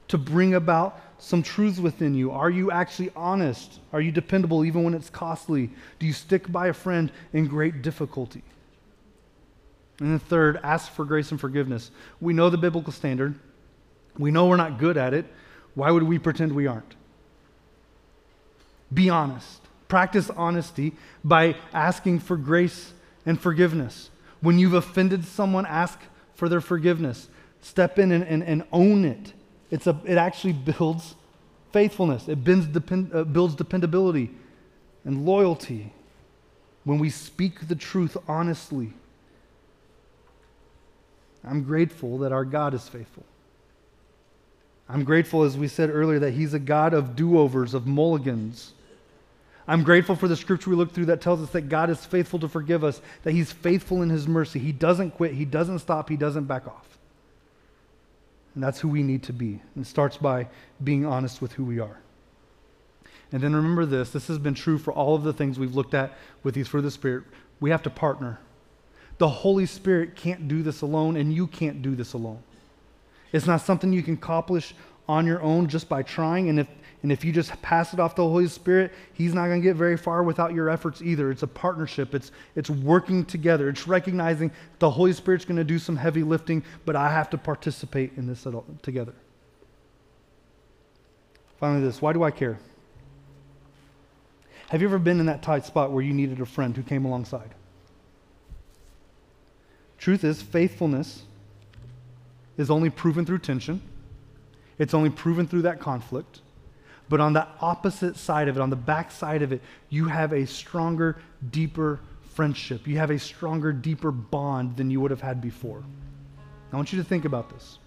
S5: to bring about some truths within you. Are you actually honest? Are you dependable even when it's costly? Do you stick by a friend in great difficulty? And then third, ask for grace and forgiveness. We know the biblical standard. We know we're not good at it. Why would we pretend we aren't? Be honest. Practice honesty by asking for grace and forgiveness. When you've offended someone, ask for their forgiveness. Step in and, and, and own it. It's a, it actually builds faithfulness, it builds, depend, uh, builds dependability and loyalty when we speak the truth honestly. I'm grateful that our God is faithful. I'm grateful, as we said earlier, that He's a God of do overs, of mulligans. I'm grateful for the scripture we looked through that tells us that God is faithful to forgive us, that He's faithful in His mercy. He doesn't quit, He doesn't stop, He doesn't back off. And that's who we need to be. And it starts by being honest with who we are. And then remember this this has been true for all of the things we've looked at with these of the Spirit. We have to partner. The Holy Spirit can't do this alone, and you can't do this alone. It's not something you can accomplish on your own just by trying. And if, and if you just pass it off to the Holy Spirit, He's not going to get very far without your efforts either. It's a partnership, it's, it's working together, it's recognizing the Holy Spirit's going to do some heavy lifting, but I have to participate in this together. Finally, this why do I care? Have you ever been in that tight spot where you needed a friend who came alongside? Truth is, faithfulness is only proven through tension, it's only proven through that conflict. But on the opposite side of it, on the back side of it, you have a stronger, deeper friendship. You have a stronger, deeper bond than you would have had before. I want you to think about this.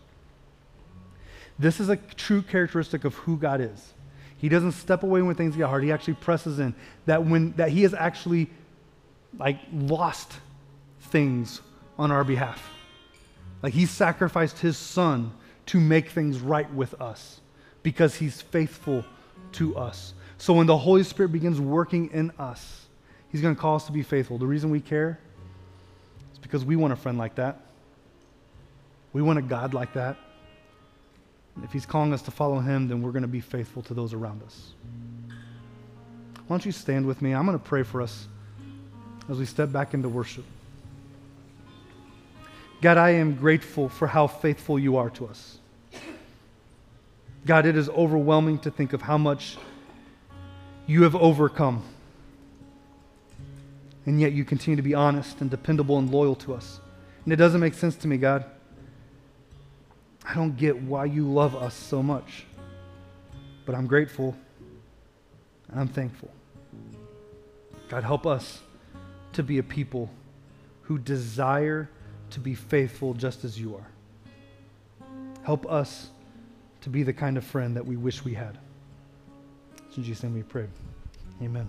S5: This is a true characteristic of who God is. He doesn't step away when things get hard. He actually presses in. That when that he has actually like lost things on our behalf. Like he sacrificed his son to make things right with us because he's faithful to us. So when the Holy Spirit begins working in us, he's going to call us to be faithful. The reason we care is because we want a friend like that. We want a God like that.
S3: If He's calling us to follow Him, then we're going to be faithful to those around us. Why don't you stand with me? I'm going to pray for us as we step back into worship. God, I am grateful for how faithful you are to us. God, it is overwhelming to think of how much you have overcome. And yet you continue to be honest and dependable and loyal to us. And it doesn't make sense to me, God. I don't get why you love us so much. But I'm grateful and I'm thankful. God, help us to be a people who desire to be faithful just as you are. Help us to be the kind of friend that we wish we had. It's in Jesus' name we pray. Amen.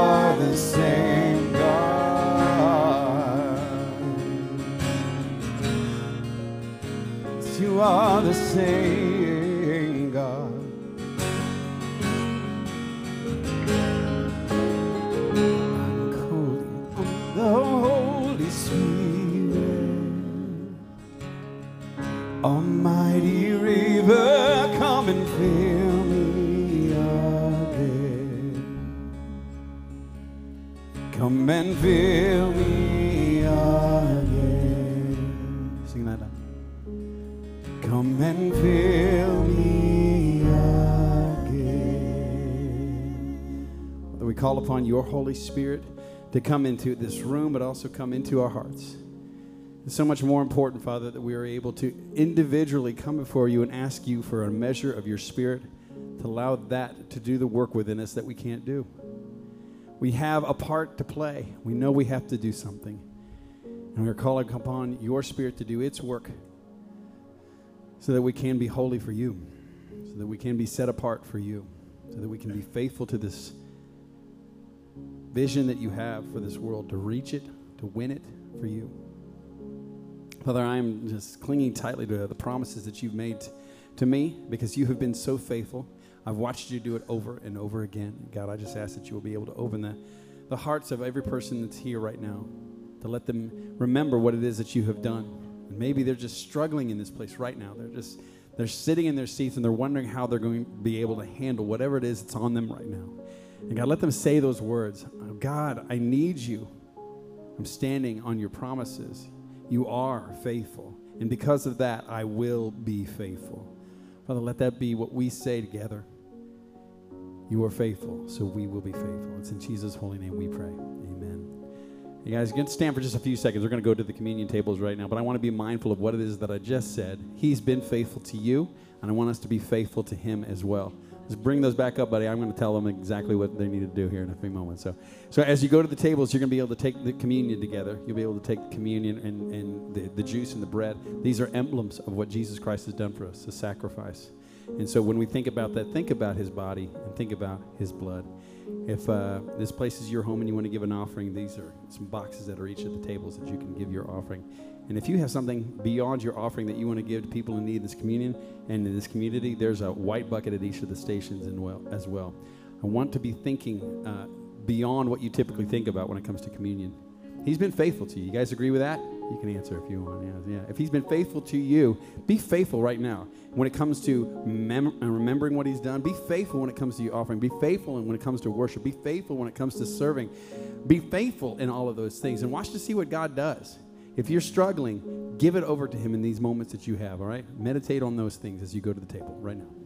S6: Are the same God. You are the same
S3: upon your Holy Spirit to come into this room, but also come into our hearts. It's so much more important, Father, that we are able to individually come before you and ask you for a measure of your Spirit to allow that to do the work within us that we can't do. We have a part to play. We know we have to do something. And we're calling upon your Spirit to do its work so that we can be holy for you, so that we can be set apart for you, so that we can be faithful to this vision that you have for this world, to reach it, to win it for you. Father, I am just clinging tightly to the promises that you've made to me because you have been so faithful. I've watched you do it over and over again. God, I just ask that you will be able to open the, the hearts of every person that's here right now, to let them remember what it is that you have done. And maybe they're just struggling in this place right now. They're just they're sitting in their seats and they're wondering how they're going to be able to handle whatever it is that's on them right now. And God, let them say those words. God, I need you. I'm standing on your promises. You are faithful. And because of that, I will be faithful. Father, let that be what we say together. You are faithful, so we will be faithful. It's in Jesus' holy name we pray. Amen. You guys you can stand for just a few seconds. We're going to go to the communion tables right now, but I want to be mindful of what it is that I just said. He's been faithful to you, and I want us to be faithful to him as well. Just bring those back up, buddy. I'm going to tell them exactly what they need to do here in a few moments. So, so as you go to the tables, you're going to be able to take the communion together. You'll be able to take the communion and, and the, the juice and the bread. These are emblems of what Jesus Christ has done for us, the sacrifice. And so when we think about that, think about his body and think about his blood. If uh, this place is your home and you want to give an offering, these are some boxes that are each of the tables that you can give your offering. And if you have something beyond your offering that you want to give to people in need in this communion and in this community, there's a white bucket at each of the stations as well. I want to be thinking uh, beyond what you typically think about when it comes to communion. He's been faithful to you. You guys agree with that? You can answer if you want. Yeah, yeah. If he's been faithful to you, be faithful right now. When it comes to mem- uh, remembering what he's done, be faithful when it comes to your offering. Be faithful when it comes to worship. Be faithful when it comes to serving. Be faithful in all of those things and watch to see what God does. If you're struggling, give it over to him in these moments that you have, all right? Meditate on those things as you go to the table right now.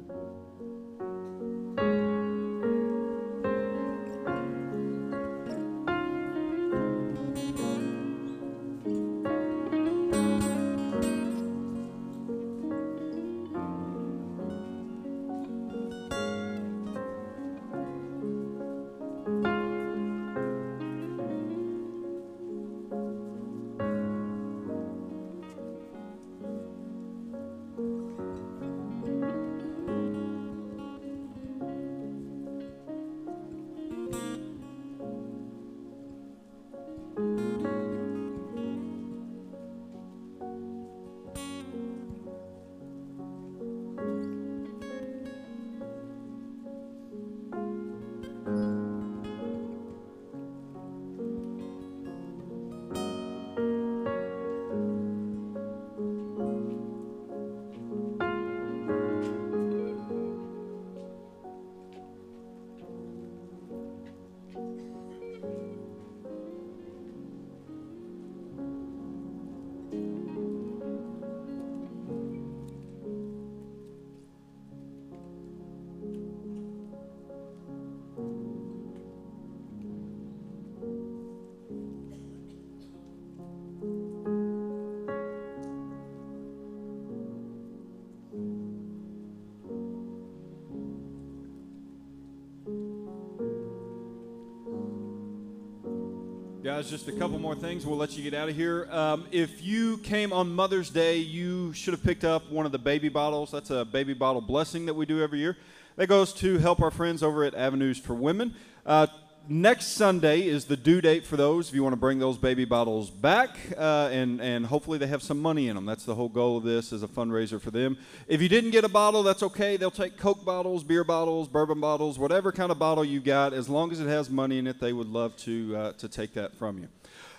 S1: Guys. Just a couple more things. We'll let you get out of here. Um, if you came on Mother's Day, you should have picked up one of the baby bottles. That's a baby bottle blessing that we do every year. That goes to help our friends over at Avenues for Women. Uh, next Sunday is the due date for those. If you want to bring those baby bottles back, uh, and and hopefully they have some money in them. That's the whole goal of this as a fundraiser for them. If you didn't get a bottle, that's okay. They'll take Coke bottles, beer bottles, bourbon bottles, whatever kind of bottle you got, as long as it has money in it. They would love to uh, to take that from you.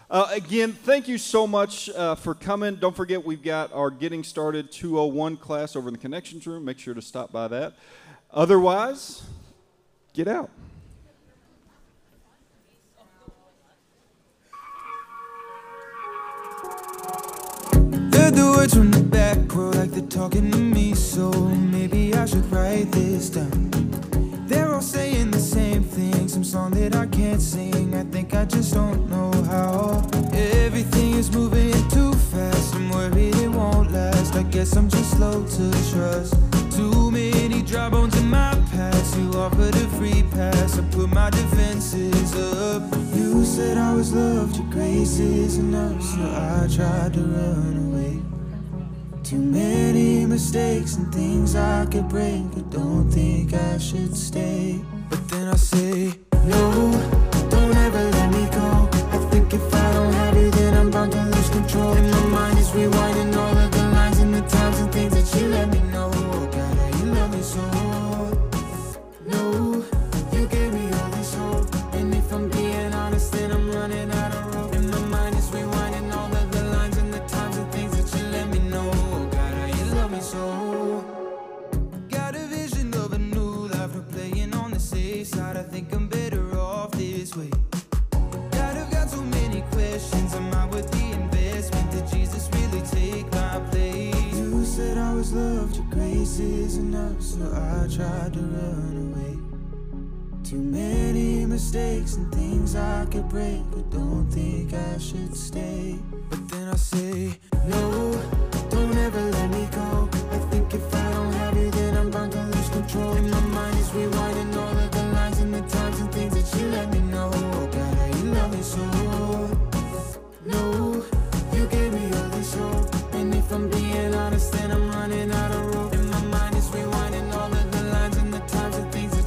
S1: Uh, again, thank you so much uh, for coming. Don't forget, we've got our Getting Started 201 class over in the Connections Room. Make sure to stop by that. Otherwise, get out.
S7: Heard the words from the back row like they're talking to me, so maybe I should write this down. They're all saying the same thing, some song that I can't sing. I think I just don't know how. Everything is moving too fast. I'm worried it won't last. I guess I'm just slow to trust. Too many dry bones in my past. You offered a free pass. I put my defenses up. You said I was loved, your grace is enough. So I tried to run away. Too many mistakes and things I could break. I don't think I should stay. But then I say, No, don't ever let me go. I think if I don't have you, then I'm bound to lose control. And my mind is rewinding all of the lines and the times and things that you let me God's love, your grace is enough, so I tried to run away. Too many mistakes and things I could break, but don't think I should stay. But then I say, no, don't ever let me go. I think if I don't have you, then I'm bound to lose control. And my mind is rewind.